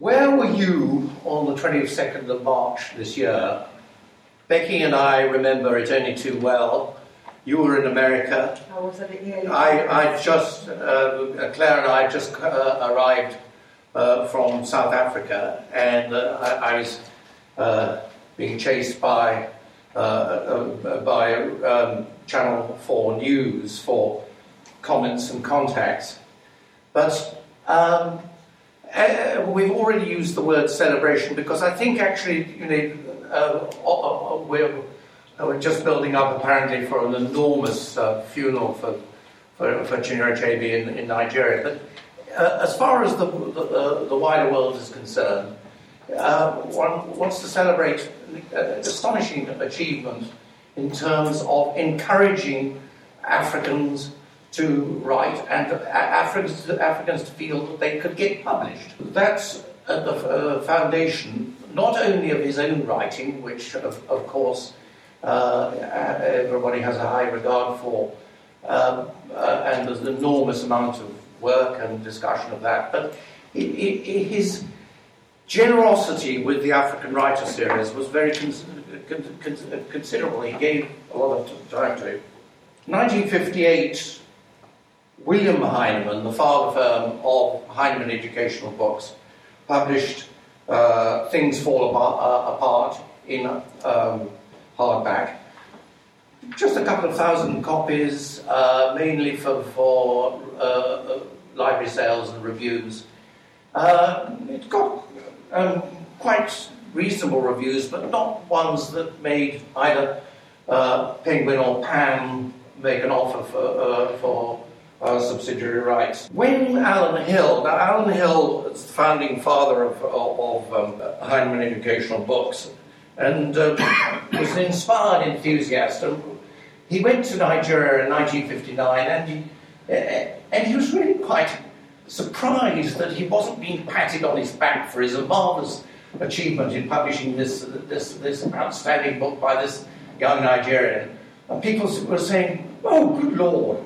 Where were you on the 22nd of March this year? Becky and I remember it only too well. You were in America. I was at the I, I just, uh, Claire and I just uh, arrived uh, from South Africa, and uh, I, I, was uh, being chased by uh, uh, by um, Channel 4 News for comments and contacts. But um, uh, we've already used the word celebration because I think actually, you know, we're, we're just building up apparently for an enormous funeral for for, for Chinua in, in Nigeria. But uh, as far as the, the, uh, the, wider world is concerned, uh, one wants to celebrate astonishing achievement in terms of encouraging Africans to write and Africans, Africans to feel that they could get published. That's at the uh, foundation not only of his own writing, which of, of course uh, everybody has a high regard for, um, uh, and there's an enormous amount of work and discussion of that, but his generosity with the African Writer series was very considerable. He gave a lot of time to it. 1958, William Heinemann, the father firm of Heinemann Educational Books, published uh, Things Fall Apart, uh, apart in um, hardback. Just a couple of thousand copies, uh, mainly for, for uh, uh library sales and reviews. Uh, it got um, quite reasonable reviews, but not ones that made either Penguin or Pan make an offer for, for uh, subsidiary rights. When Alan Hill, now Alan Hill is the founding father of, of, of um, Heinemann Educational Books, and um, was an inspired enthusiast. And he went to Nigeria in 1959, and he, uh, and he was really quite surprised that he wasn't being patted on his back for his marvelous achievement in publishing this, this, this outstanding book by this young Nigerian. And people were saying, Oh, good Lord,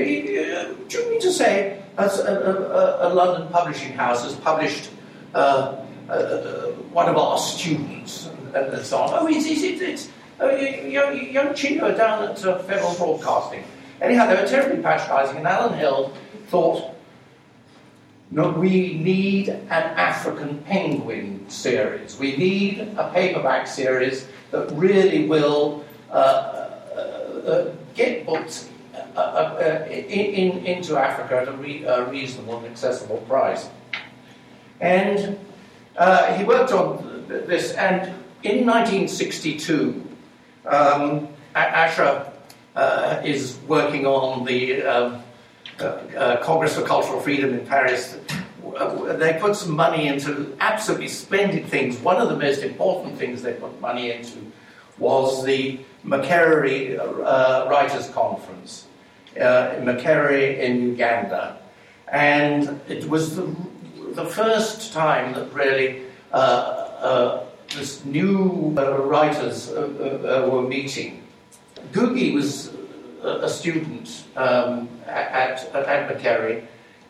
you, uh, do you mean to say a, a, a London publishing house has published uh, uh, uh one of our students and, and so on? Oh, it's, it's, it's uh, young, young Chinua down at uh, Federal Broadcasting. Anyhow, they were terribly patronising, and Alan Hill thought, no, we need an African penguin series. We need a paperback series that really will uh, uh, uh, get books uh, uh, in, in, into Africa at a, re, reasonable and accessible price. And uh, he worked on this, and in 1962, um, Asher is working on the um, uh, uh, Congress for Cultural Freedom in Paris, uh, they put some money into absolutely splendid things. One of the most important things they put money into was the uh, Writers' Conference uh, in in Uganda. And it was the, the first time that really uh, this new writers were meeting. Ngugi was a student um, at, at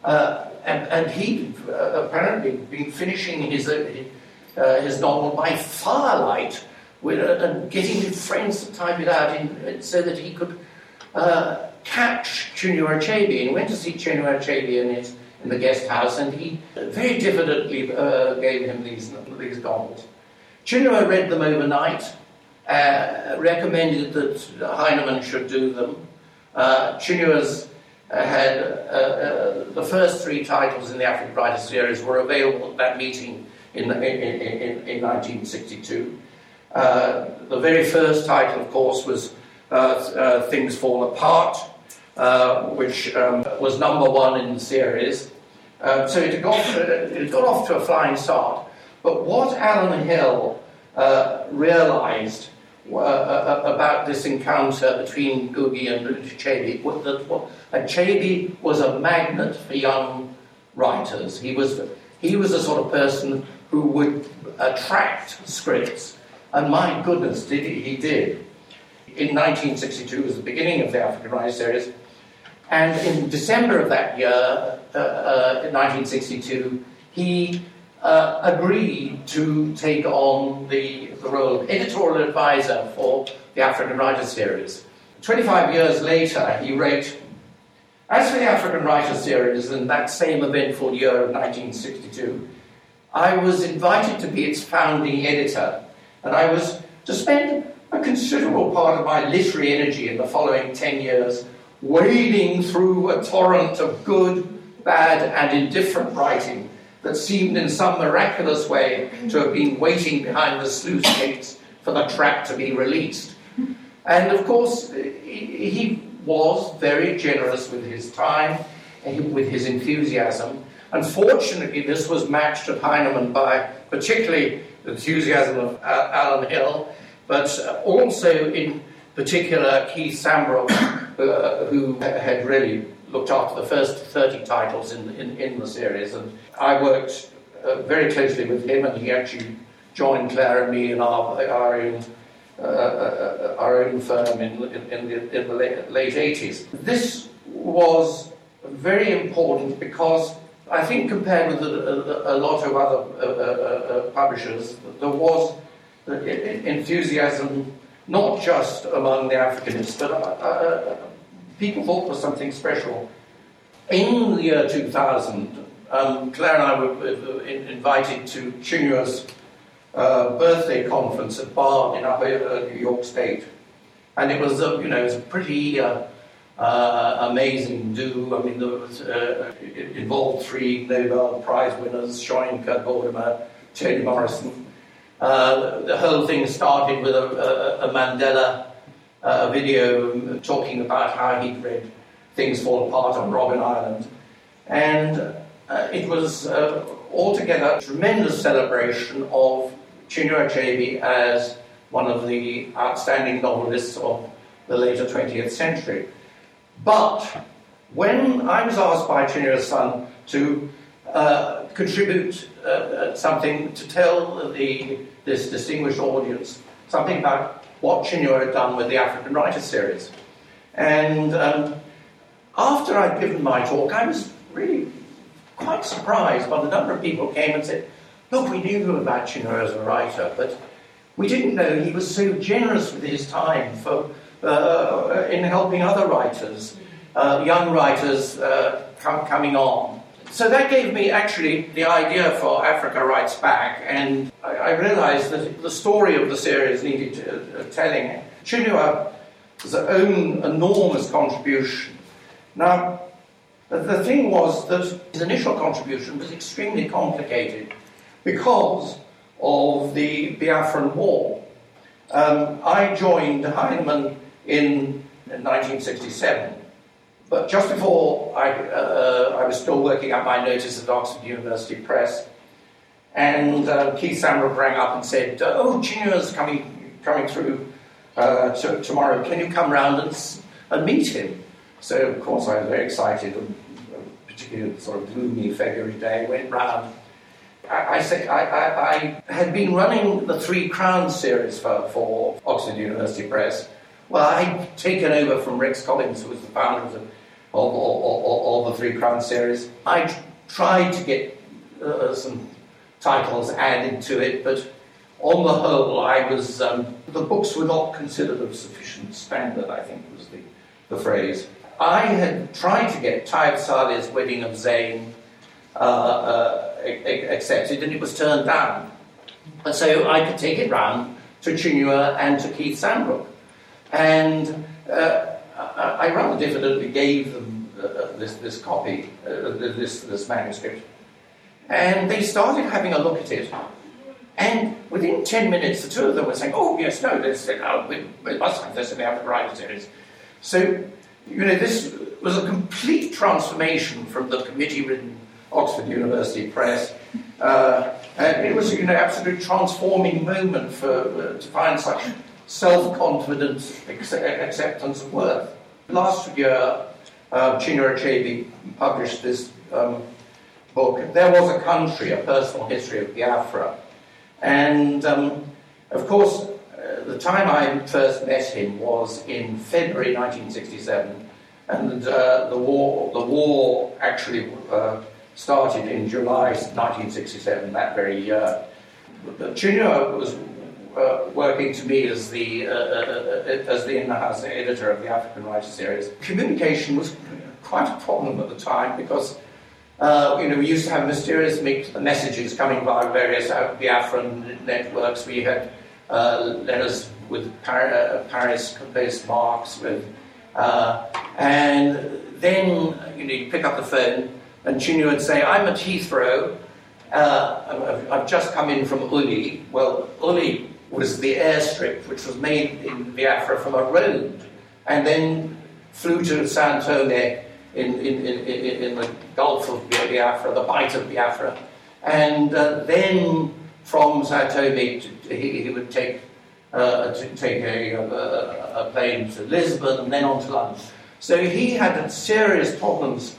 uh, and, and he uh, apparently been finishing his, uh, his novel by firelight with, uh, and getting his friends to type it out in, so that he could uh, catch Chinua Achebe. And went to see Chinua Achebe in, his, in the guest house, and he very diffidently uh, gave him these, these novels. Chinua read them overnight, uh, recommended that Heinemann should do them. Uh, uh, had uh, uh, the first three titles in the African Writer series were available at that meeting in, in, in, in 1962. Uh, the very first title, of course, was Things Fall Apart, which um, was number one in the series. Um, so it got, it got off to a flying start. But what Alan Hill realized uh, uh, about this encounter between Ngugi and Achebe. That Achebe was a magnet for young writers. He was, he was the sort of person who would attract scripts. And my goodness, did he, he did. In 1962 was the beginning of the African Writer series. And in December of that year, uh, uh, 1962, he uh, agreed to take on the, the role of editorial advisor for the African Writer series. 25 years later, he wrote, As for the African Writer series in that same eventful year of 1962, I was invited to be its founding editor, and I was to spend a considerable part of my literary energy in the following 10 years wading through a torrent of good, bad, and indifferent writing that seemed in some miraculous way to have been waiting behind the sluice gates for the trap to be released. And of course, he was very generous with his time, eh, with his enthusiasm. Unfortunately, this was matched at Heinemann by particularly the enthusiasm of Alan Hill, but uh, also in particular Keith Sambrook, uh, who had really looked after the first 30 titles in, in, in the series. And I worked uh, very closely with him, and he actually joined Claire and me in our, our own. Uh, uh, our own firm in, in, the, in the late, late 80s. This was very important because I think compared with a, a, a lot of other uh, uh, uh publishers, there was enthusiasm not just among the Africanists, but people thought was something special. In the year 2000, um, Claire and I were invited to Chinua's uh, birthday conference at Bard in Upper uh, New York State. And it was, uh, you know, it was a pretty uh, uh, amazing do. I mean, there was, uh, it involved three Nobel Prize winners, Soyinka, Gordimer, Toni Morrison. The whole thing started with a, a, a Mandela video talking about how he'd read Things Fall Apart on Robben Island. And it was altogether a tremendous celebration of Chinua Achebe as one of the outstanding novelists of the later 20th century. But when I was asked by Chinua's son to uh, contribute uh, uh, something to tell the, this distinguished audience something about what Chinua had done with the African Writer series. And um, after I'd given my talk, I was really quite surprised by the number of people who came and said, Look, we knew about Chinua as a writer, but we didn't know he was so generous with his time for, uh, in helping other writers, uh, young writers uh, com- coming on. So that gave me actually the idea for Africa Writes Back, and I, I realized that the story of the series needed uh, telling. Chinua's own enormous contribution. Now, the thing was that his initial contribution was extremely complicated because of the Biafran War. Um, I joined Heinemann in 1967, but just before I, uh, I was still working out my notice at Oxford University Press, and uh, Keith Sambrook rang up and said, "Oh, Chinua's coming coming through uh, tomorrow. Can you come round and, and meet him?" So of course I was very excited, particularly sort of gloomy February day. Went round I, I say I, I, I, had been running the Three Crowns series for, for Oxford University Press. Well, I'd taken over from Rex Collins, who was the founder of the, of, of the Three Crown series. I tried to get uh, some titles added to it, but on the whole, I was um, the books were not considered of sufficient standard. I think was the, the phrase. I had tried to get Tayeb Saleh's Wedding of Zayn uh, uh, accepted and it was turned down. And so I could take it round to Chinua and to Keith Sambrook. And uh, I rather diffidently gave them uh, this, this copy, uh, this, this manuscript. And they started having a look at it. And within 10 minutes, the two of them were saying, oh, yes, no, this, oh, we, we must have this African Writer series. So, you know, this was a complete transformation from the committee ridden Oxford University Press. Uh, and it was, you know, absolute transforming moment for uh, to find such self-confidence, acceptance of worth. Last year, uh, Chinua Achebe published this um, book. There was a country, a personal history of Biafra, and um, of course, uh, the time I first met him was in February 1967, and uh, the war, the war actually uh, started in July 1967, that very year. Chinua was uh, working to me as the, uh, uh, uh as the in-house editor of the African Writer series. Communication was quite a problem at the time because uh, you know, we used to have mysterious messages coming by various Biafran networks. We had uh, letters with Par- Paris-based marks, with, and then you know, you pick up the phone and Chinua would say, "I'm at Heathrow. Uh, I've just come in from Uli. Well, Uli was the airstrip which was made in Biafra from a road and then flew to Sao Tome in, in, in, in, the Gulf of Biafra, the Bight of Biafra. And uh, then from Sao Tome, he, he would take, uh, take a, a, a, plane to Lisbon and then on to London. So he had serious problems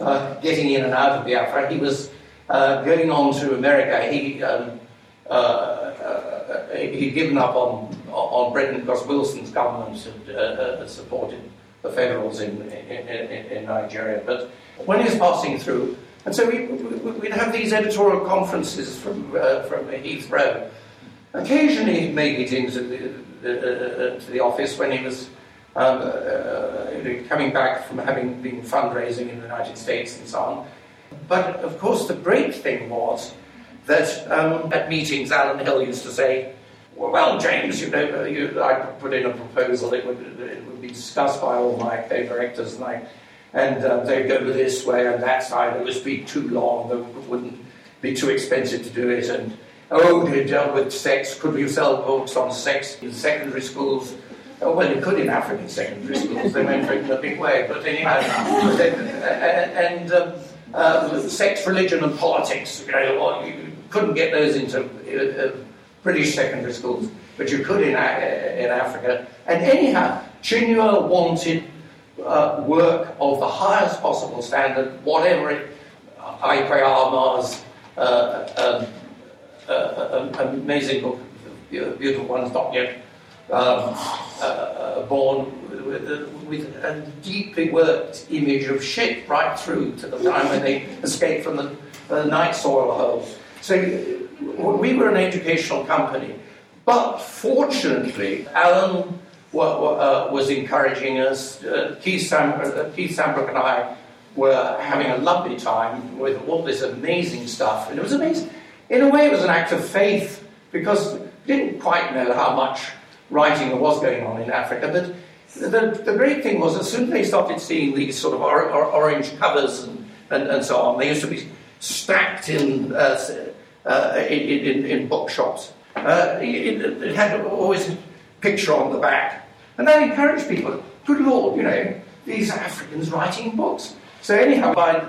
uh, getting in and out of Biafra. He was uh, going on to America. He um, uh, uh, Uh, he'd given up on on Britain because Wilson's government had, uh, uh supported the Federals in, in, in, Nigeria. But when he was passing through, and so we, would have these editorial conferences from uh, from Heathrow. Occasionally, he'd make it into the, to the office when he was um, uh, coming back from having been fundraising in the United States and so on. But of course, the great thing was that um, at meetings, Alan Hill used to say, well, James, you know, you, I put in a proposal, it would, it would be discussed by all my co-directors, and, I, and uh, they'd go this way and that side, it would be too long, it wouldn't be too expensive to do it, and oh, they dealt with sex, could we sell books on sex in secondary schools? Oh, well, you could in African secondary schools, they went for it in a big way, but anyhow, and, and um, uh, sex, religion, and politics. You, know, couldn't get those into uh, uh, British secondary schools, but you could in, uh, in Africa. And anyhow, Chinua wanted uh, work of the highest possible standard, whatever it, Ipe Armah's uh, um, amazing book, beautiful ones, not yet um, born with, with, a deeply worked image of shit right through to the time when they escaped from the, the night soil holes. So we were an educational company, but fortunately, Alan uh, was encouraging us. Uh, uh, Keith Sambrook and I were having a lovely time with all this amazing stuff, and it was amazing. In a way, it was an act of faith because we didn't quite know how much writing there was going on in Africa, but the, the great thing was as soon as they started seeing these sort of or, or, orange covers and, and, and, so on, they used to be stacked in, uh, uh, in, in, bookshops. Uh, it, it, had always a picture on the back. And that encouraged people. Good Lord, you know, these Africans writing books. So anyhow, by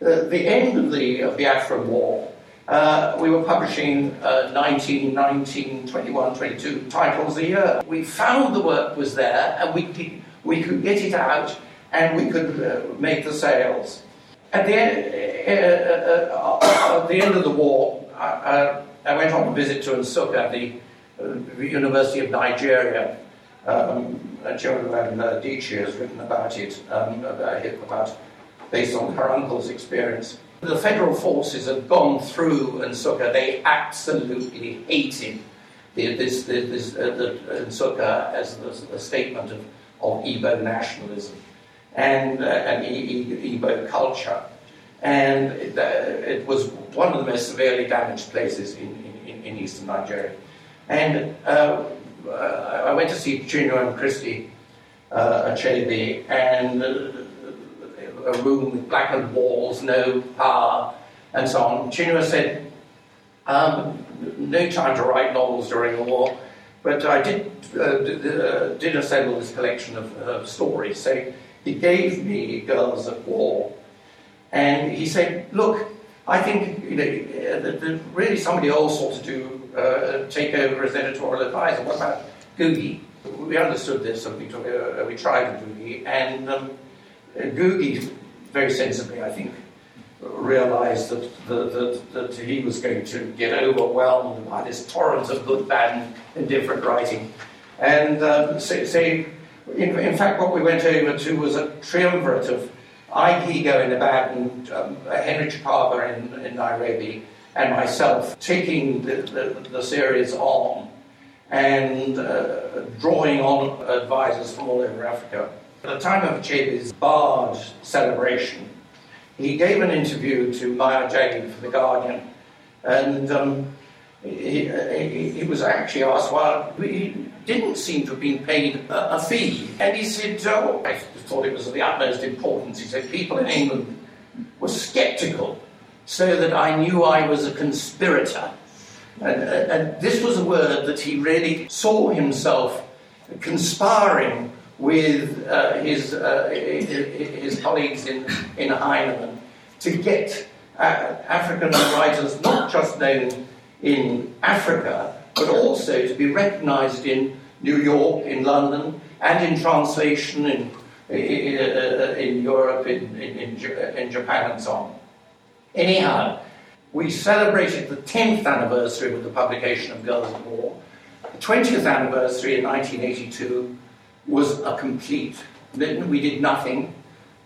the, the end of the, of the Afro War, uh, we were publishing uh, 19, 19, 21, 22 titles a year. We found the work was there and we, we could get it out and we could uh, make the sales. At the end, uh, uh, uh, at the end of the war, I, I, went on a visit to Nsukka, the University of Nigeria. Um, Joan Adichie has written about it, um, about, based on her uncle's experience. The federal forces had gone through Nsukka. They absolutely hated this, this, uh, the Nsukka as a statement of, of Igbo nationalism and, uh, and Igbo culture. And it, uh, it, was one of the most severely damaged places in, in, in eastern Nigeria. And uh, I went to see Chinua and Christy uh, Achebe, and uh, a room with blackened walls, no power, and so on. Chinua said, um, no time to write novels during the war, but I did, uh, did, uh, assemble this collection of uh, stories. So he gave me Girls at War, and he said, look, I think you know, uh, that, that really somebody else ought to do, uh, take over as editorial advisor. What about Ngugi? We understood this, and we, took, uh, we tried Ngugi, and um, Ngugi, very sensibly, I think, realized that, that, that, he was going to get overwhelmed by this torrent of good, bad, and indifferent writing. And um, so in, in, fact, what we went over to was a triumvirate of Aig Higo in Ibadan, um, Henry Chakava in, in Nairobi, and myself taking the, the, the series on and uh, drawing on advisors from all over Africa. At the time of Achebe's Bard celebration, he gave an interview to Maya Jaggi for The Guardian, and um, he, he, he, was actually asked Well, he didn't seem to have been paid a, a fee. And he said, oh, I thought it was of the utmost importance. He said, people in England were sceptical, so that I knew I was a conspirator. And, and this was a word that he really saw himself conspiring with uh, his, uh, his colleagues in, in Heinemann to get uh, African writers not just known in Africa, but also to be recognized in New York, in London, and in translation in, in, uh, uh, in Europe, in, in, uh, in Japan, and so on. Anyhow, we celebrated the 10th anniversary with the publication of Girls of War. The 20th anniversary in 1982 was a complete, we did nothing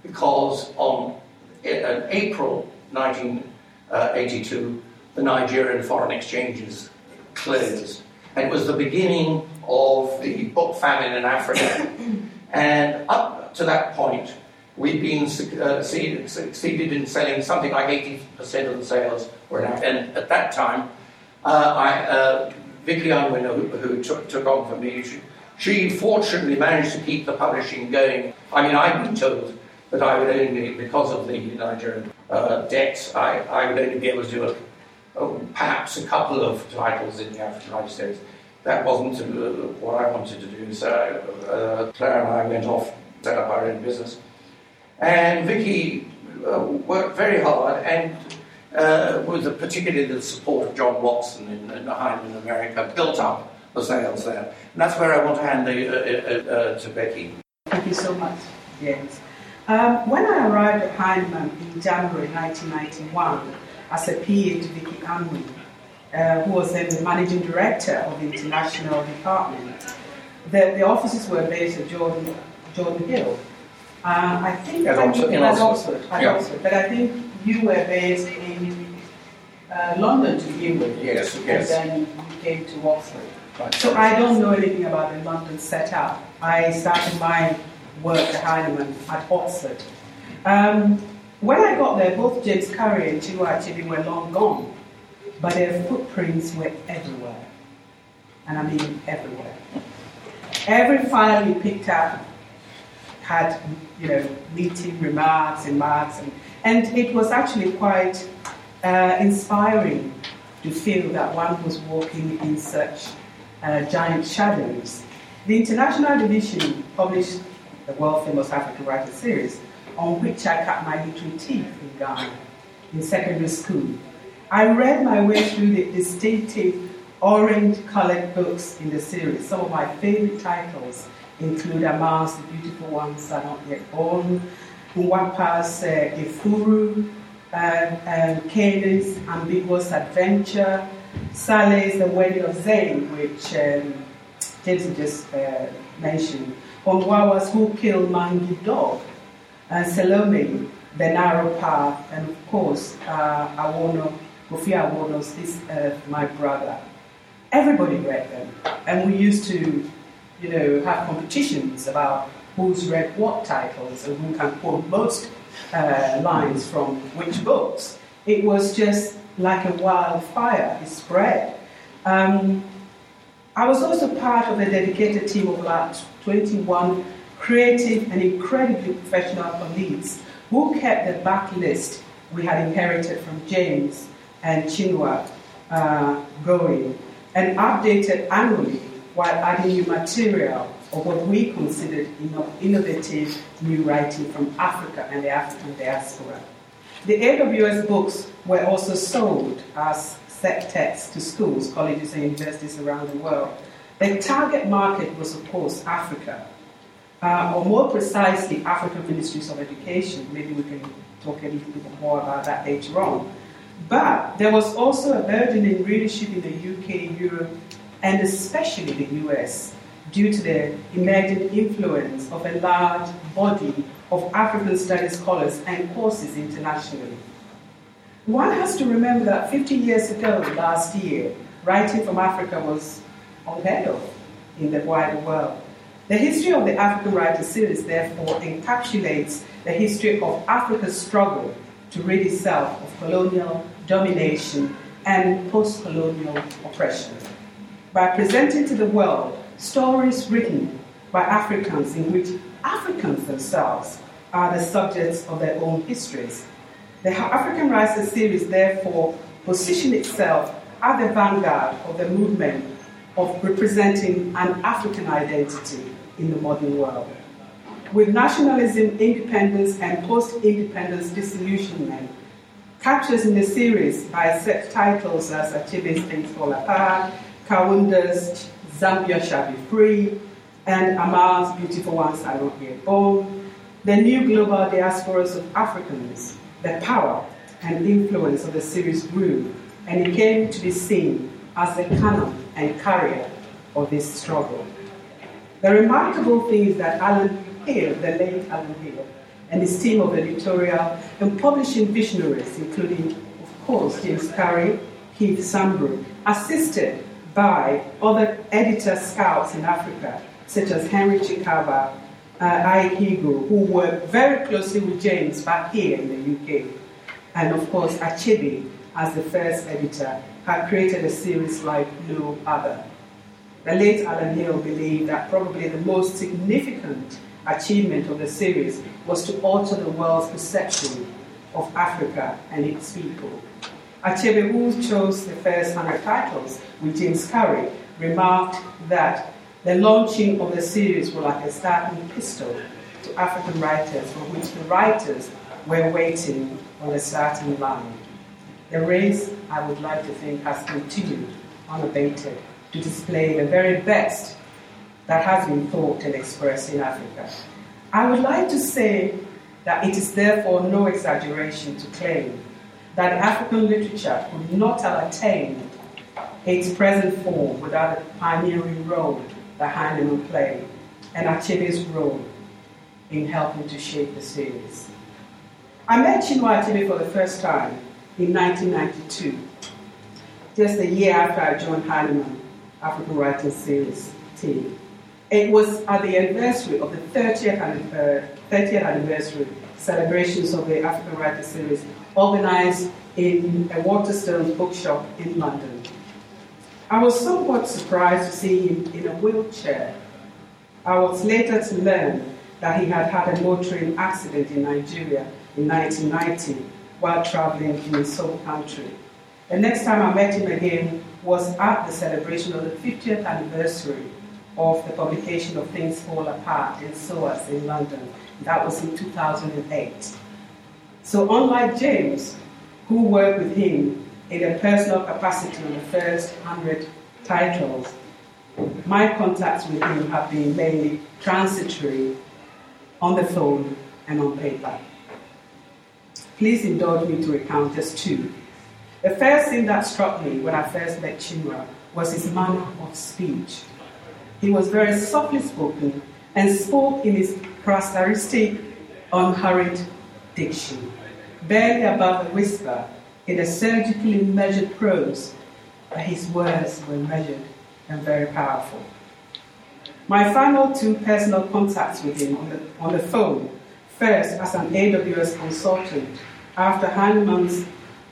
because on uh, April 1982, the Nigerian foreign exchanges closed. And it was the beginning of the book famine in Africa. and up to that point, we'd been uh, succeeded in selling something like 80% of the sales were in And at that time, uh, I, uh, Vicky Unwin, who, who took, took, on for me, she, she, fortunately managed to keep the publishing going. I mean, I'd been told that I would only, because of the Nigerian uh, debts, I, I, would only be able to do a, oh, perhaps a couple of titles in the African United States. That wasn't uh, what I wanted to do, so uh, Claire and I went off, set up our own business. And Vicky uh, worked very hard, and uh, with the, particularly the support of John Watson in, in America, built up the sales there. And that's where I want to hand the, uh, uh, uh, to Becky. Thank you so much, James. Um, when I arrived at Heinemann in January 1991 as a PA to Vicky Unwin, uh, who was then the managing director of the international department, the, the offices were based at Jordan, Jordan Hill. Uh, I think at Oxford, in Oxford. At yeah. Oxford, but I think you were based in uh, London to begin with. Yes, yes. And then you came to Oxford. Right. So I don't know anything about the London setup. I started my work at Heinemann at Oxford. Um, when I got there, both James Currey and Chinua Achebe were long gone, but their footprints were everywhere. And I mean everywhere. Every file you picked up had, you know, meeting remarks and marks and and it was actually quite uh, inspiring to feel that one was walking in such uh, giant shadows. The International Division published the world famous African Writers Series, on which I cut my literary teeth in Ghana in secondary school. I read my way through the distinctive orange colored books in the series. Some of my favorite titles include Armah's The Beautiful Ones Are Not Yet Born, Nwapa's uh, Efuru, uh, um, Canaan's Ambiguous Adventure, Saleh's The Wedding of Zane, which um, James just uh, mentioned, Onwawa's Who Killed Mangi Dog, and Selormey, The Narrow Path, and of course, uh, Awoonor, Kofi Awoonor's This Earth, My Brother. Everybody read them, and we used to, you know, have competitions about who's read what titles and who can quote most uh, lines from which books. It was just like a wildfire, it spread. Um, I was also part of a dedicated team of about 21 creative and incredibly professional colleagues who kept the backlist we had inherited from James and Chinua uh, going and updated annually while adding new material of what we considered innovative new writing from Africa and the African diaspora. The AWS books were also sold as set texts to schools, colleges, and universities around the world. The target market was, of course, Africa, uh, or more precisely, African Ministries of Education. Maybe we can talk a little bit more about that later on. But there was also a burgeoning readership in the UK, Europe, and especially the US due to the emerging influence of a large body of African studies scholars and courses internationally. One has to remember that 50 years ago, last year, writing from Africa was unheard of in the wider world. The history of the African Writers series, therefore, encapsulates the history of Africa's struggle to rid itself of colonial domination and post colonial oppression. By presenting to the world stories written by Africans in which Africans themselves are the subjects of their own histories. The African Writers series, therefore, position itself at the vanguard of the movement of representing an African identity in the modern world. With nationalism, independence, and post independence disillusionment, captures in the series by set titles as Achebe's Things Fall Apart, Kaunda's Zambia Shall Be Free, and Armah's Beautiful Ones Are Not Yet Born, the new global diasporas of Africans, the power and influence of the series grew, and it came to be seen as the canon and carrier of this struggle. The remarkable thing is that Alan Hill, the late Alan Hill, and his team of editorial and publishing visionaries, including, of course, James Currey, Keith Sambrook, assisted by other editor scouts in Africa, such as Henry Chakava, uh, Aihigo, who worked very closely with James back here in the UK. And of course, Achebe, as the first editor, had created a series like no other. The late Alan Hill believed that probably the most significant achievement of the series was to alter the world's perception of Africa and its people. Achebe, who chose the first 100 titles with James Currey, remarked that the launching of the series was like a starting pistol to African writers, for which the writers were waiting on the starting line. The race, I would like to think, has continued unabated to display the very best that has been thought and expressed in Africa. I would like to say that it is therefore no exaggeration to claim that African literature could not have attained its present form without the pioneering role that Heinemann played and Achebe's role in helping to shape the series. I met Chinua Achebe for the first time in 1992, just a year after I joined Heinemann African Writing Series team. It was at the anniversary of the 30th, 30th uh, anniversary celebrations of the African Writing Series organized in a Waterstones bookshop in London. I was somewhat surprised to see him in a wheelchair. I was later to learn that he had had a motoring accident in Nigeria in 1990 while traveling in his home country. The next time I met him again was at the celebration of the 50th anniversary of the publication of Things Fall Apart in SOAS in London. That was in 2008. So, unlike James, who worked with him in a personal capacity on the first 100 titles, my contacts with him have been mainly transitory on the phone and on paper. Please indulge me to recount just two. The first thing that struck me when I first met Chinua was his manner of speech. He was very softly spoken and spoke in his characteristic, unhurried diction, barely above a whisper, in a surgically measured prose, but his words were measured and very powerful. My final two personal contacts with him on the, on the phone, first as an AWS consultant, after Heinemann's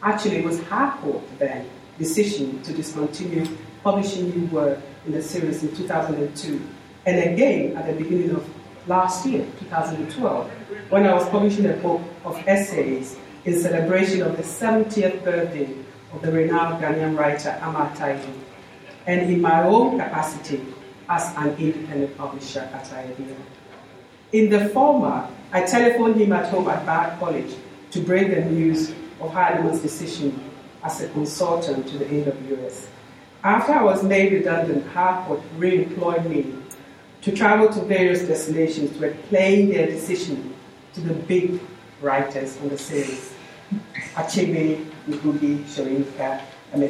actually was hardcore then decision to discontinue publishing new work in the series in 2002, and again at the beginning of last year, 2012, when I was publishing a book of essays in celebration of the 70th birthday of the renowned Ghanaian writer Ama Ata Aidoo, and in my own capacity as an independent publisher at IABM. In the former, I telephoned him at home at Bard College to break the news of Heinemann's decision as a consultant to the AWS. After I was made redundant, Harcourt re-employed me to travel to various destinations to explain their decision to the big writers on the series. Achebe, Ngugi, Soyinka, and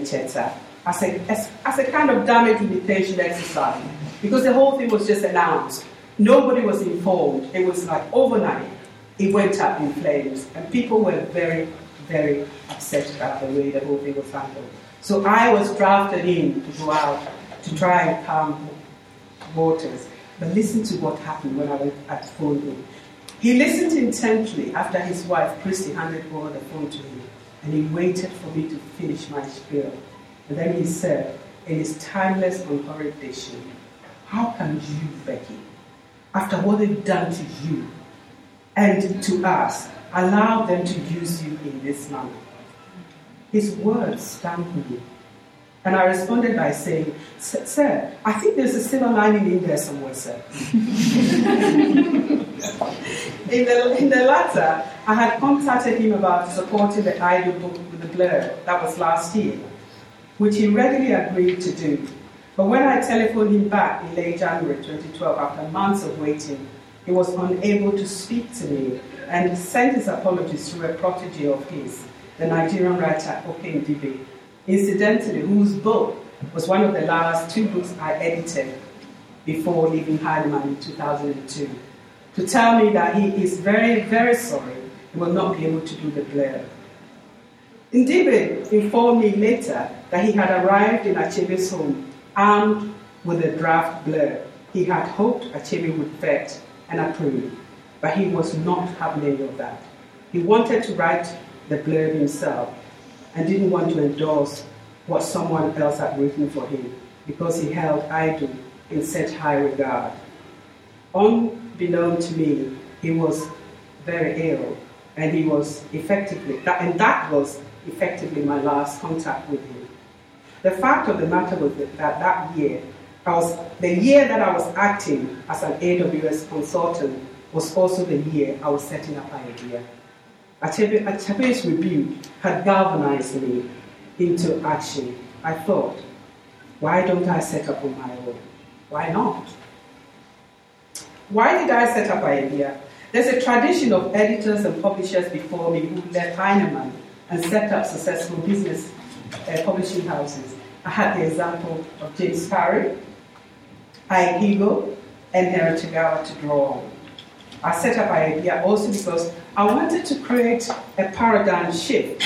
as a, as, as a kind of damage limitation exercise, because the whole thing was just announced. Nobody was informed. It was like overnight. it went up in flames, and people were very, very upset about the way the whole thing was handled. So I was drafted in to go out to try and calm waters. But listen to what happened when I went at the phone. He listened intently after his wife, Christy, handed over the phone to him, and he waited for me to finish my spiel. And then he said, in his timeless, unhurried diction, How can you, Becky, after what they've done to you and to us, allow them to use you in this manner? His words stung me. And I responded by saying, Sir, I think there's a silver lining in there somewhere, sir. in, the, in the latter, I had contacted him about supporting the Aidoo book with the blur. That was last year, which he readily agreed to do. But when I telephoned him back in late January 2012, after months of waiting, he was unable to speak to me and sent his apologies to a protege of his, the Nigerian writer Okey Ndibe, incidentally, whose book was one of the last two books I edited before leaving Heinemann in 2002 to tell me that he is very, very sorry he will not be able to do the blur. Ndibe informed me later that he had arrived in Achebe's home armed with a draft blur. He had hoped Achebe would vet and approve, but he was not having any of that. He wanted to write the blurb himself and didn't want to endorse what someone else had written for him because he held Aidoo in such high regard. Unbeknown to me, he was very ill, and he was effectively, that, and that was effectively my last contact with him. The fact of the matter was that that year, I was, the year that I was acting as an AWS consultant was also the year I was setting up IDEA. Achebe's rebuke had galvanized me into action. I thought, why don't I set up on my own? Why not? Why did I set up IDEA? There's a tradition of editors and publishers before me who left Heinemann and set up successful business uh, publishing houses. I had the example of James Parry, Ihigo, and Heretagawa to draw on. I set up IDEA also because I wanted to create a paradigm shift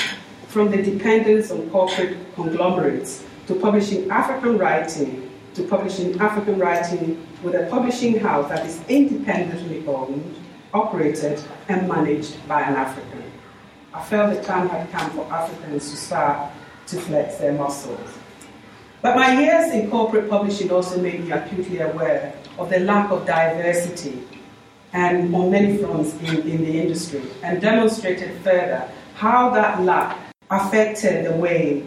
from the dependence on corporate conglomerates to publishing African writing, to publishing African writing with a publishing house that is independently owned, operated, and managed by an African. I felt the time had come for Africans to start to flex their muscles. But my years in corporate publishing also made me acutely aware of the lack of diversity and on many fronts in, in the industry, and demonstrated further how that lack affected the way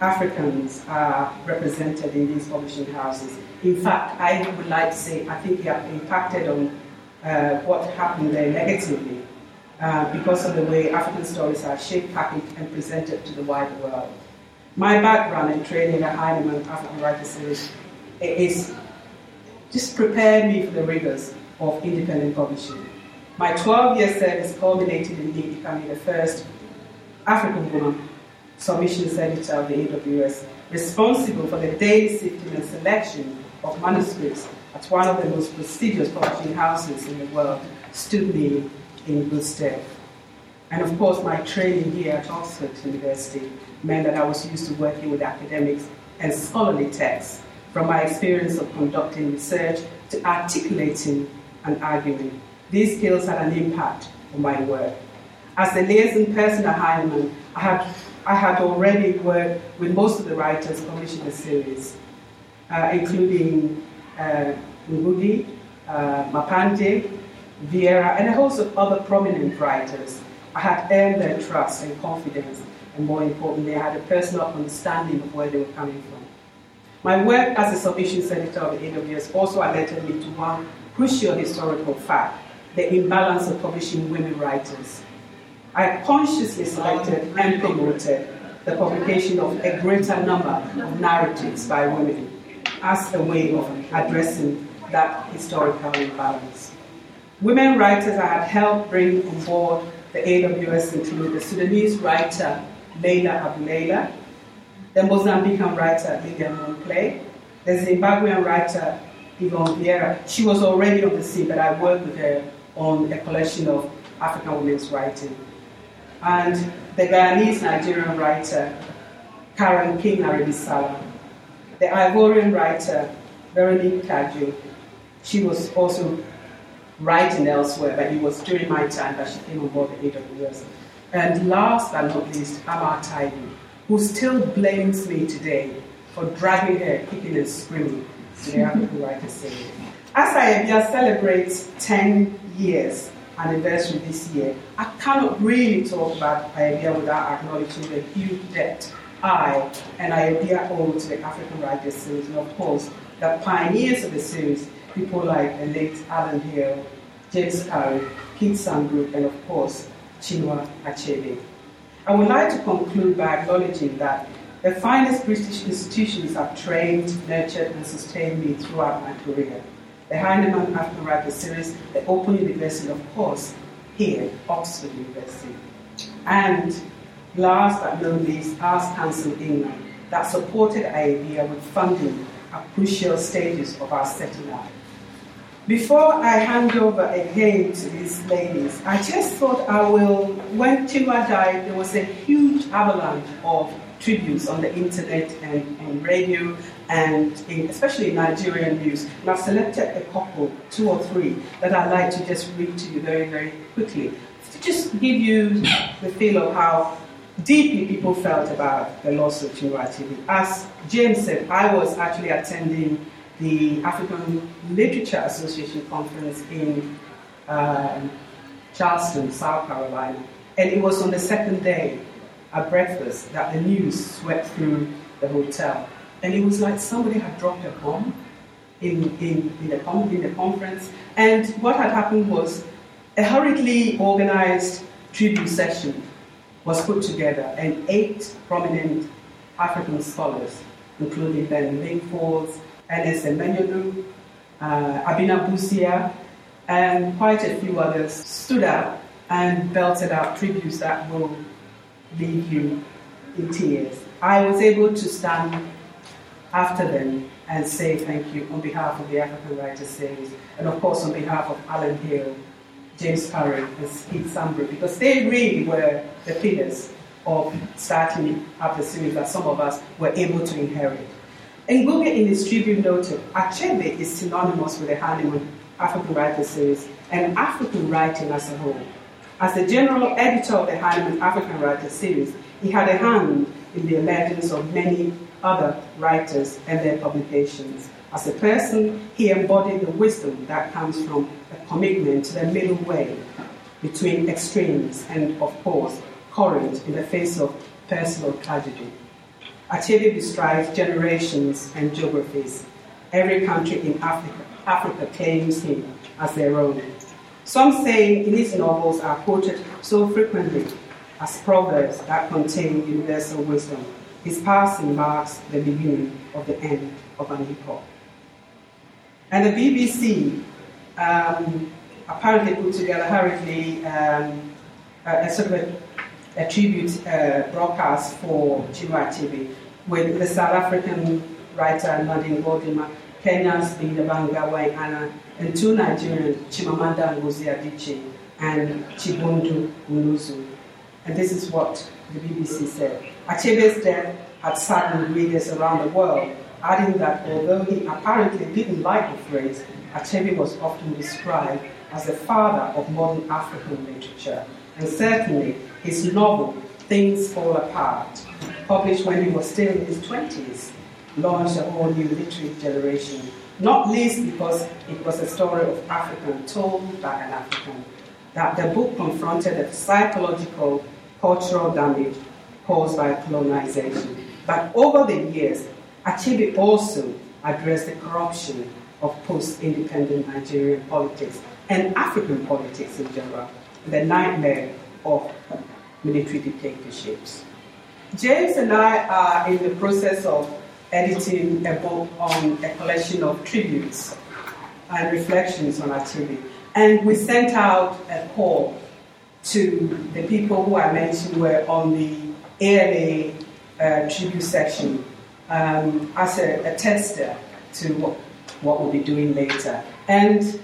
Africans are represented in these publishing houses. In fact, I would like to say I think it impacted on uh, what happened there negatively uh, because of the way African stories are shaped, packaged, and presented to the wider world. My background and training at Heinemann African Writers Series is just prepared me for the rigors of independent publishing. My 12 year service culminated in me becoming the first African woman submissions editor of the AWS, responsible for the daily sifting and selection of manuscripts at one of the most prestigious publishing houses in the world, stood me in good stead. And of course, my training here at Oxford University meant that I was used to working with academics and scholarly texts, from my experience of conducting research to articulating and arguing. These skills had an impact on my work. As the liaison person at Heinemann, I had, I had already worked with most of the writers publishing the series, uh, including uh, Ngugi, uh, Mapande, Vieira, and a host of other prominent writers. I had earned their trust and confidence, and more importantly, I had a personal understanding of where they were coming from. My work as a submissions editor of the AWS also alerted me to one crucial historical fact the imbalance of publishing women writers. I consciously selected and promoted the publication of a greater number of narratives by women as a way of addressing that historical imbalance. Women writers I had helped bring on board the AWS include the Sudanese writer Leila Aboulela, the Mozambican writer Lydia Momplé, the Zimbabwean writer Yvonne Vera. She was already on the scene, but I worked with her on a collection of African women's writing. And the Guyanese Nigerian writer Karen King Aribisala, the Ivorian writer Veronique Tadjo, she was also writing elsewhere, but it was during my time that she came on board the AWS. And last but not least, Ama Taibu, who still blames me today for dragging her, kicking and screaming the African Writers Series. As Ayebia celebrates 10 years anniversary this year, I cannot really talk about Ayebia without acknowledging the huge debt I and Ayebia owe to the African Writers Series, and of course, the pioneers of the series, people like the late Alan Hill, James Currey, Keith Sambrook, and of course, Chinua Achebe. I would like to conclude by acknowledging that the finest British institutions have trained, nurtured, and sustained me throughout my career. The Heinemann African Writers Series, the Open University, of course, here, Oxford University. And last but not least, Arts Council England, that supported Ayebia with funding at crucial stages of our setting up. Before I hand over again to these ladies, I just thought I will, when Chinua died, there was a huge avalanche of tributes on the internet and, and radio, and in, especially in Nigerian news. And I've selected a couple, two or three, that I'd like to just read to you very, very quickly, to just give you the feel of how deeply people felt about the loss of Chinua Achebe. As James said, I was actually attending the African Literature Association conference in um, Charleston, South Carolina. And it was on the second day at breakfast that the news swept through the hotel. And it was like somebody had dropped a bomb in, in, in, the, in the conference. And what had happened was a hurriedly organized tribute session was put together, and eight prominent African scholars, including Ben Lindfors, Ernest Emenyonu, uh, Abena Busia, and quite a few others, stood up and belted out tributes that will leave you in tears. I was able to stand after them and say thank you on behalf of the African Writers Series, and of course on behalf of Alan Hill James Currey and Keith Sambrook because they really were the pillars of starting up the series that some of us were able to inherit. Ngugi in his tribute noted, Achebe is synonymous with the Heinemann African Writers Series and African writing as a whole. As the general editor of the Heinemann African Writers Series, he had a hand in the emergence of many other writers and their publications. As a person, he embodied the wisdom that comes from a commitment to the middle way between extremes and, of course, courage in the face of personal tragedy. Achebe describes generations and geographies. Every country in Africa, Africa claims him as their own. Some saying in his novels are quoted so frequently as proverbs that contain universal wisdom. His passing marks the beginning of the end of an epoch. And the BBC um, apparently put together hurriedly um, a, a, sort of a, a tribute uh, broadcast for Achebe with the South African writer Nadine Gordimer, Kenya's Binyavanga Wainaina, and two Nigerians, Chimamanda Ngozi Adichie and Chibundu Onuzo. And this is what the BBC said. Achebe's death had saddened readers around the world, adding that although he apparently didn't like the phrase, Achebe was often described as the father of modern African literature. And certainly his novel, Things Fall Apart, published when he was still in his 20s, launched a whole new literary generation, not least because it was a story of African told by an African. That the book confronted the psychological, cultural damage caused by colonization. But over the years, Achebe also addressed the corruption of post-independent Nigerian politics and African politics in general, the nightmare of military dictatorships. James and I are in the process of editing a book on a collection of tributes and reflections on Achebe. And we sent out a call to the people who I mentioned were on the ALA uh, tribute section um, as a, a, tester to what, what we'll be doing later. And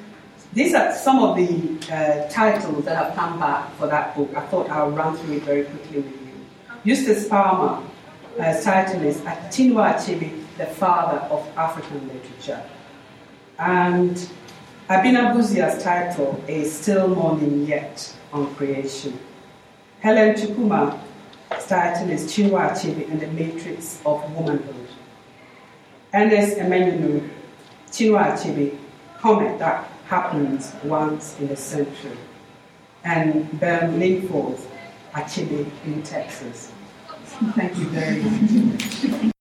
these are some of the uh, titles that have come back for that book. I thought I'll run through it very quickly with you. Eustace Palmer, uh, title is Atinwa Achebe, the father of African literature. And Abena Busia's title is Still Morning Yet on Creation. Helen Chukwuma's title is Chinua Achebe and the Matrix of Womanhood. Ernest Emenyonu, Chinua Achebe, Comet That Happens Once in a Century. And Ben Lindfors, Achebe in Texas. Thank you very much.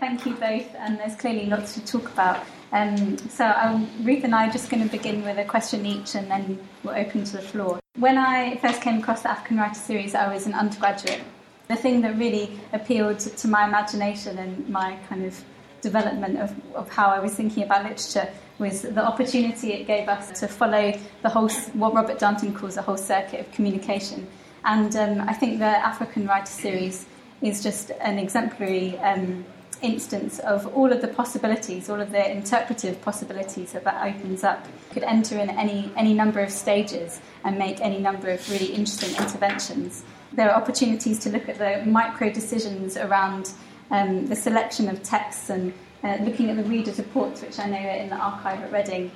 Thank you both, and there's clearly lots to talk about. Um, so um, Ruth and I are just going to begin with a question each, and then we'll open to the floor. When I first came across the African Writer series, I was an undergraduate. The thing that really appealed to my imagination and my kind of development of, of how I was thinking about literature was the opportunity it gave us to follow the whole, what Robert Darnton calls a whole circuit of communication. And um, I think the African Writer series is just an exemplary um, instance of all of the possibilities, all of the interpretive possibilities that that opens up. You could enter in any, any number of stages and make any number of really interesting interventions. There are opportunities to look at the micro decisions around um, the selection of texts and uh, looking at the reader's reports, which I know are in the archive at Reading,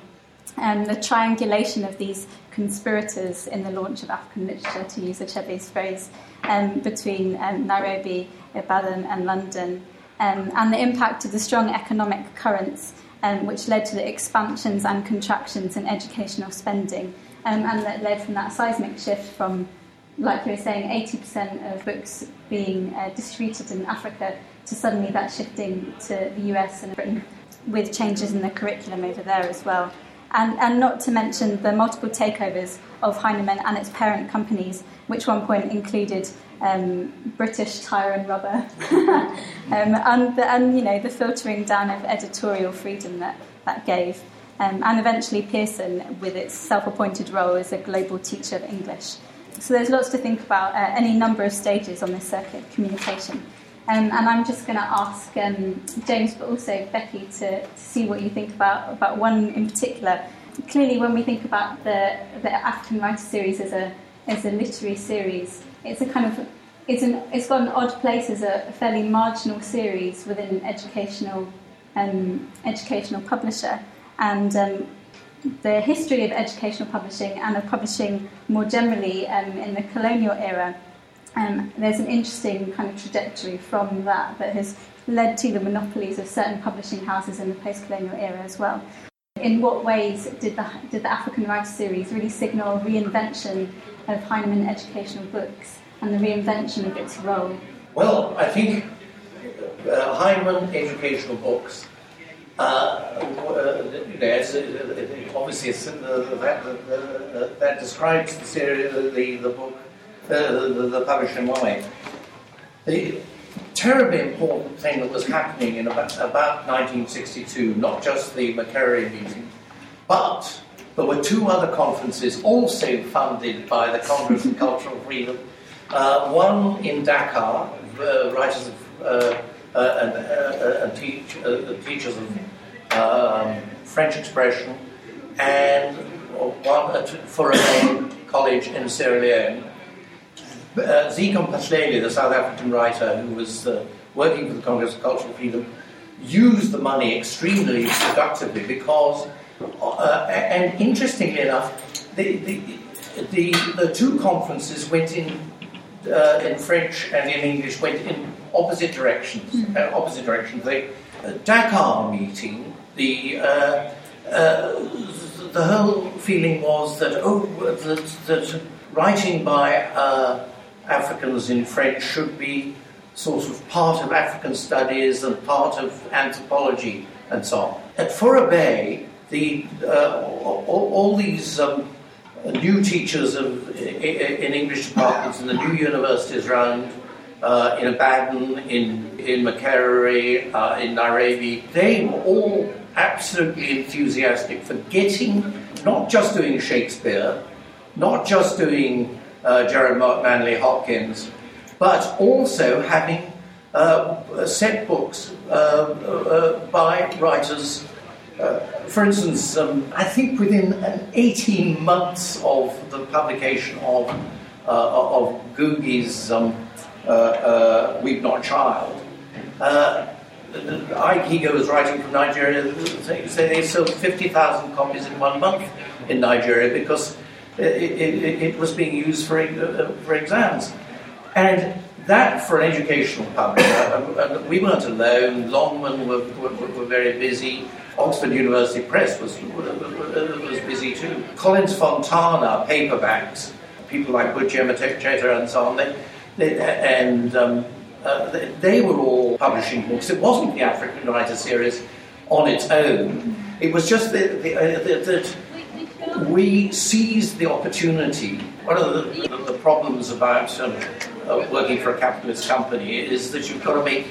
and the triangulation of these conspirators in the launch of African literature, to use Achebe's phrase, um, between um, Nairobi, Ibadan, and London um, and the impact of the strong economic currents um, which led to the expansions and contractions in educational spending, um, and that led from that seismic shift from, like you were saying, 80% of books being uh, distributed in Africa to suddenly that shifting to the US and Britain with changes in the curriculum over there as well. And, and not to mention the multiple takeovers of Heinemann and its parent companies, which one point included um, British tire and rubber, um, and, the, and you know the filtering down of editorial freedom that that gave, um, and eventually Pearson with its self-appointed role as a global teacher of English. So there's lots to think about uh, any number of stages on this circuit of communication. Um, and I'm just going to ask um, James, but also Becky, to, to, see what you think about, about one in particular. Clearly, when we think about the, the African Writer series as a, as a literary series, it's a kind of it's an it's got an odd place as a, fairly marginal series within an educational um, educational publisher, and um, the history of educational publishing and of publishing more generally um, in the colonial era. Um, there's an interesting kind of trajectory from that that has led to the monopolies of certain publishing houses in the post-colonial era as well. In what ways did the, did the African Writer series really signal reinvention of Heinemann educational books and the reinvention of its role? Well, I think uh, Heinemann educational books, uh, uh, obviously that, that, describes the, series, the, the book, uh, the, the publishing way. The terribly important thing that was happening in about, about 1962, not just the Makerere meeting, but there were two other conferences also funded by the Congress of Cultural Freedom. Uh, one in Dakar, uh, writers of, uh, uh and, uh, and teach, uh, teachers of um, French expression, and one at Fourah Bay College in Sierra Leone. Uh, Zikon Mphahlele, the South African writer who was working for the Congress of Cultural Freedom, used the money extremely productively because uh, and interestingly enough, the, the, the, the, two conferences went in, uh, in French and in English, went in opposite directions. Mm. Uh, opposite directions. The uh, Dakar meeting, the, uh, uh, the whole feeling was that, oh, that, that writing by Africans in French should be sort of part of African studies and part of anthropology and so on. At Fourah Bay, the, uh, all, all, these um, new teachers of, in English departments in the new universities around uh, in Ibadan, in, in Makerere, uh, in Nairobi, they were all absolutely enthusiastic for getting, not just doing Shakespeare, not just doing uh, Gerard Manley Hopkins, but also having uh, set books uh, uh, by writers uh, for instance, um, I think within 18 months of the publication of, uh, of Ngugi's um, Weep Not Child, Aig was writing from Nigeria, they sold 50,000 copies in one month in Nigeria because it, it, it was being used for, uh, for exams. And that for an educational publisher, and we weren't alone, Longman were, were, were very busy, Oxford University Press was, was busy too. Collins Fontana, paperbacks, people like Buchi Emecheta and so on, they, they, and um, uh, they, were all publishing books. It wasn't the African Writer Series on its own. It was just uh, that we seized the opportunity. One of the, the, problems about um, uh, working for a capitalist company is that you've got to make,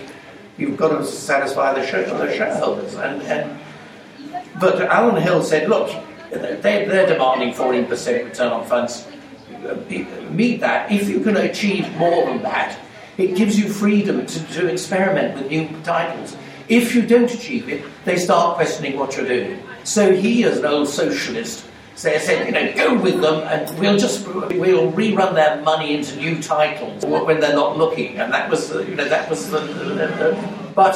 you've got to satisfy the, shareholders, and, and but Alan Hill said, look, they, they're demanding 14% return on funds. Meet that. If you can achieve more than that, it gives you freedom to, to experiment with new titles. If you don't achieve it, they start questioning what you're doing. So he, as an old socialist, said, you know, go with them and we'll just we'll rerun their money into new titles when they're not looking. And that was, you know, that was the, the, the but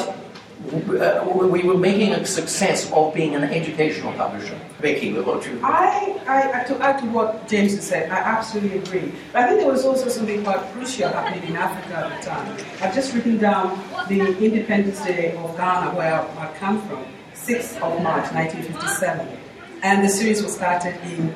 uh, we were making a success of being an educational publisher. Becky, what you? I, I, to add to what James has said, I absolutely agree. But I think there was also something quite crucial happening in Africa at the time. I've just written down the Independence Day of Ghana, where I come from, 6th of March 1957. And the series was started in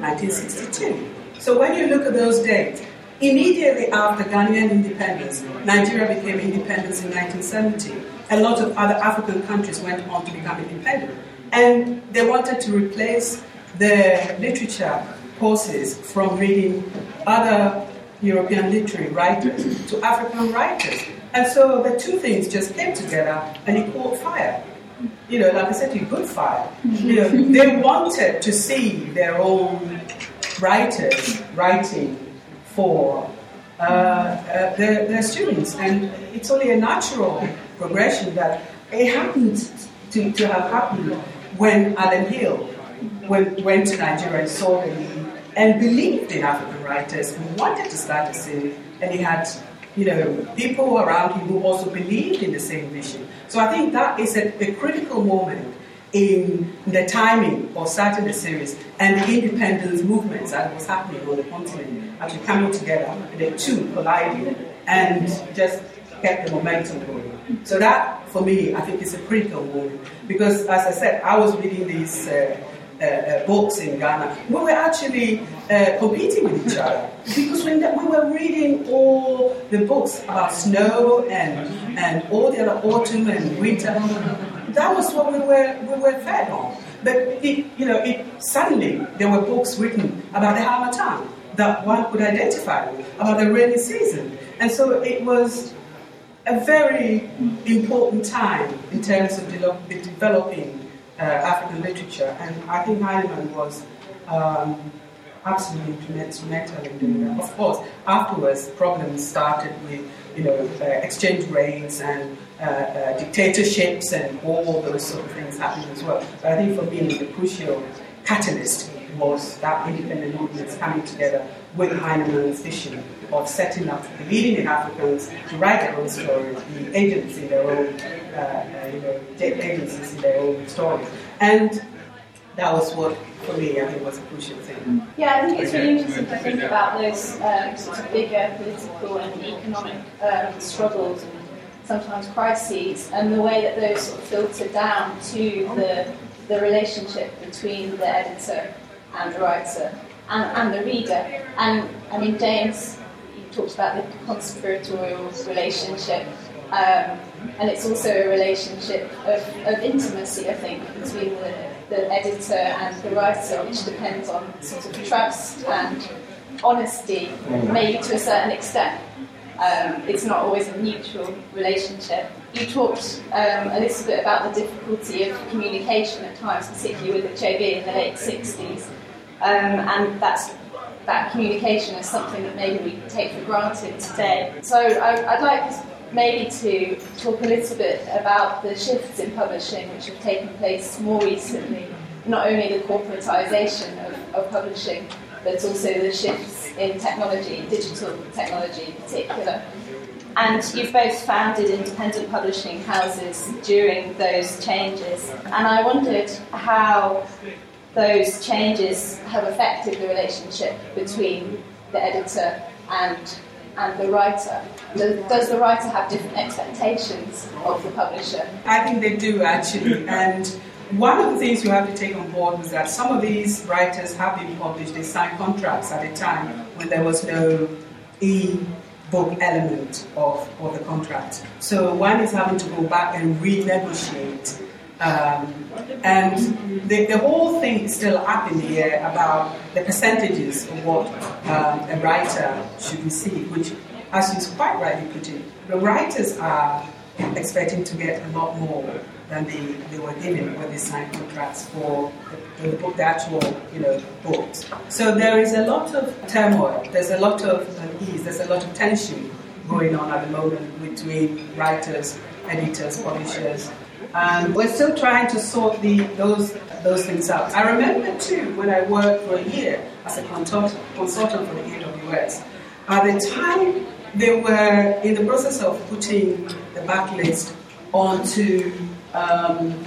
1962. So when you look at those dates, immediately after Ghanaian independence, Nigeria became independent in 1970 a lot of other African countries went on to become independent. And they wanted to replace the literature courses from reading other European literary writers to African writers. And so the two things just came together and it caught fire. You know, like I said to you, good fire. You know, they wanted to see their own writers writing for uh, uh, their, their students. And it's only a natural progression that it happened to, to have happened when Alan Hill went, went to Nigeria and saw them and believed in African writers and wanted to start a series, and he had you know people around him who also believed in the same vision. So I think that is a, a critical moment in the timing of starting the series and the independence movements that was happening on the continent actually coming together, the two colliding and just kept the momentum going. So that, for me, I think is a critical moment because, as I said, I was reading these uh, books in Ghana. We were actually uh, competing with each other because when we were reading all the books about snow and and all the other autumn and winter. That was what we were we were fed on. But it, you know, it suddenly there were books written about the Harmattan that one could identify with, about the rainy season, and so it was a very important time in terms of de- developing uh, African literature, and I think Heinemann was um, absolutely instrumental in doing that. Of course, afterwards, problems started with you know uh, exchange rates and uh, uh, dictatorships and all those sort of things happening as well. But I think for me, the crucial catalyst was that independent movements coming together with Heinemann's vision of setting up, the leading in Africans to write their own stories, be agents in their own, uh, uh, you know, agencies in their own stories. And that was what, for me, I think was a crucial thing. Yeah, I think it's really interesting to think about those um, sort of bigger political and economic um, struggles and sometimes crises, and the way that those sort of filter down to the, the relationship between the editor and the writer and, and the reader. And I mean, James, you talked about the conspiratorial relationship, um, and it's also a relationship of, of intimacy, I think, between the, the editor and the writer, which depends on sort of trust and honesty, maybe to a certain extent. Um, it's not always a mutual relationship. You talked um, a little bit about the difficulty of communication at times, particularly with HIV in the late 60s. Um, and that's that communication is something that maybe we take for granted today. So I, would like maybe to talk a little bit about the shifts in publishing which have taken place more recently, not only the corporatisation of, of publishing, but also the shifts in technology, digital technology in particular. And you've both founded independent publishing houses during those changes. And I wondered how those changes have affected the relationship between the editor and and the writer? Does the writer have different expectations of the publisher? I think they do actually. And one of the things you have to take on board was that some of these writers have been published, they signed contracts at a time when there was no e book element of, of the contract. So one is having to go back and renegotiate. Um, and the, the whole thing is still up in the air about the percentages of what um, a writer should receive, which, as you quite rightly put it, the writers are expecting to get a lot more than they, they were given when they signed contracts for the, the book, the actual you know books. So there is a lot of turmoil. There's a lot of unease. There's a lot of tension going on at the moment between writers, editors, publishers. And we're still trying to sort the, those those things out. I remember too when I worked for a year as a consultant, consultant for the AWS. At the time, they were in the process of putting the backlist onto um,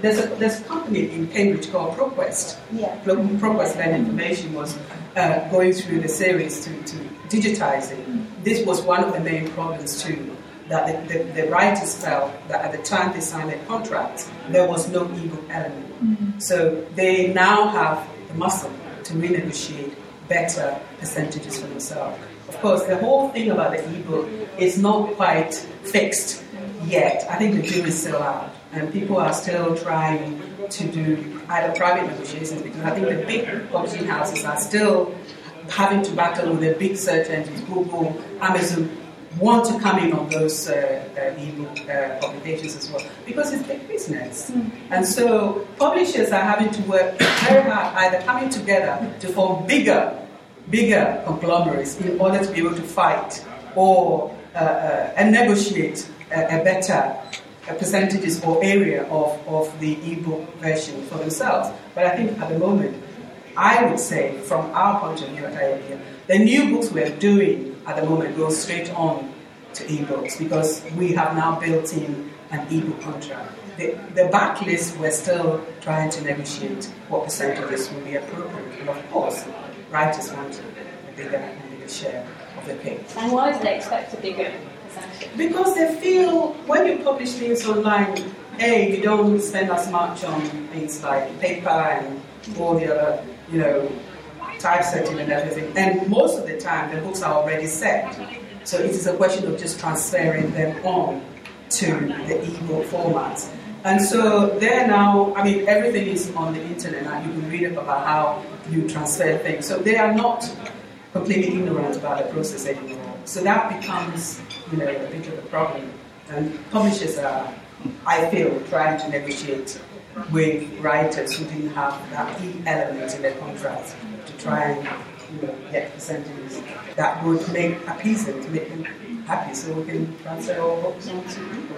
there's a there's a company in Cambridge called ProQuest. Yeah. ProQuest Learn Information was uh, going through the series to, to digitizing. Mm-hmm. This was one of the main problems too. That the, the, the, writers felt that at the time they signed their contracts, there was no ebook element. Mm-hmm. So they now have the muscle to renegotiate better percentages for themselves. Of course, the whole thing about the ebook is not quite fixed yet. I think the jury is still out, and people are still trying to do either private negotiations because I think the big publishing houses are still having to battle with the big search engines, Google, Amazon, want to come in on those uh, uh, ebook uh, publications as well because it's big business. Mm. And so publishers are having to work very hard, either coming together to form bigger, bigger conglomerates in order to be able to fight or uh, uh, and negotiate a, a better percentages or area of, of the ebook version for themselves. But I think at the moment, I would say, from our point of view at Ayebia, the new books we're doing at the moment go straight on to ebooks because we have now built in an ebook contract. The, the backlist, we're still trying to negotiate what percentages will be appropriate. And of course, writers want a bigger and bigger share of the cake. And why do they expect a bigger percentage? because they feel when you publish things online, A, you don't spend as much on things like paper and all the other, you know, typesetting and everything. And most of the time, the books are already set. So it is a question of just transferring them on to the ebook format. And so there now, I mean, everything is on the internet now. You can read about how you transfer things. So they are not completely ignorant about the process anymore. So that becomes you know, a bit of a problem. And publishers are, I feel, trying to negotiate with writers who didn't have that key element in their contracts to try and you know, get percentages that would make appease them, to make them happy so we can transfer our books onto.